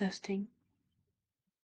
Testing.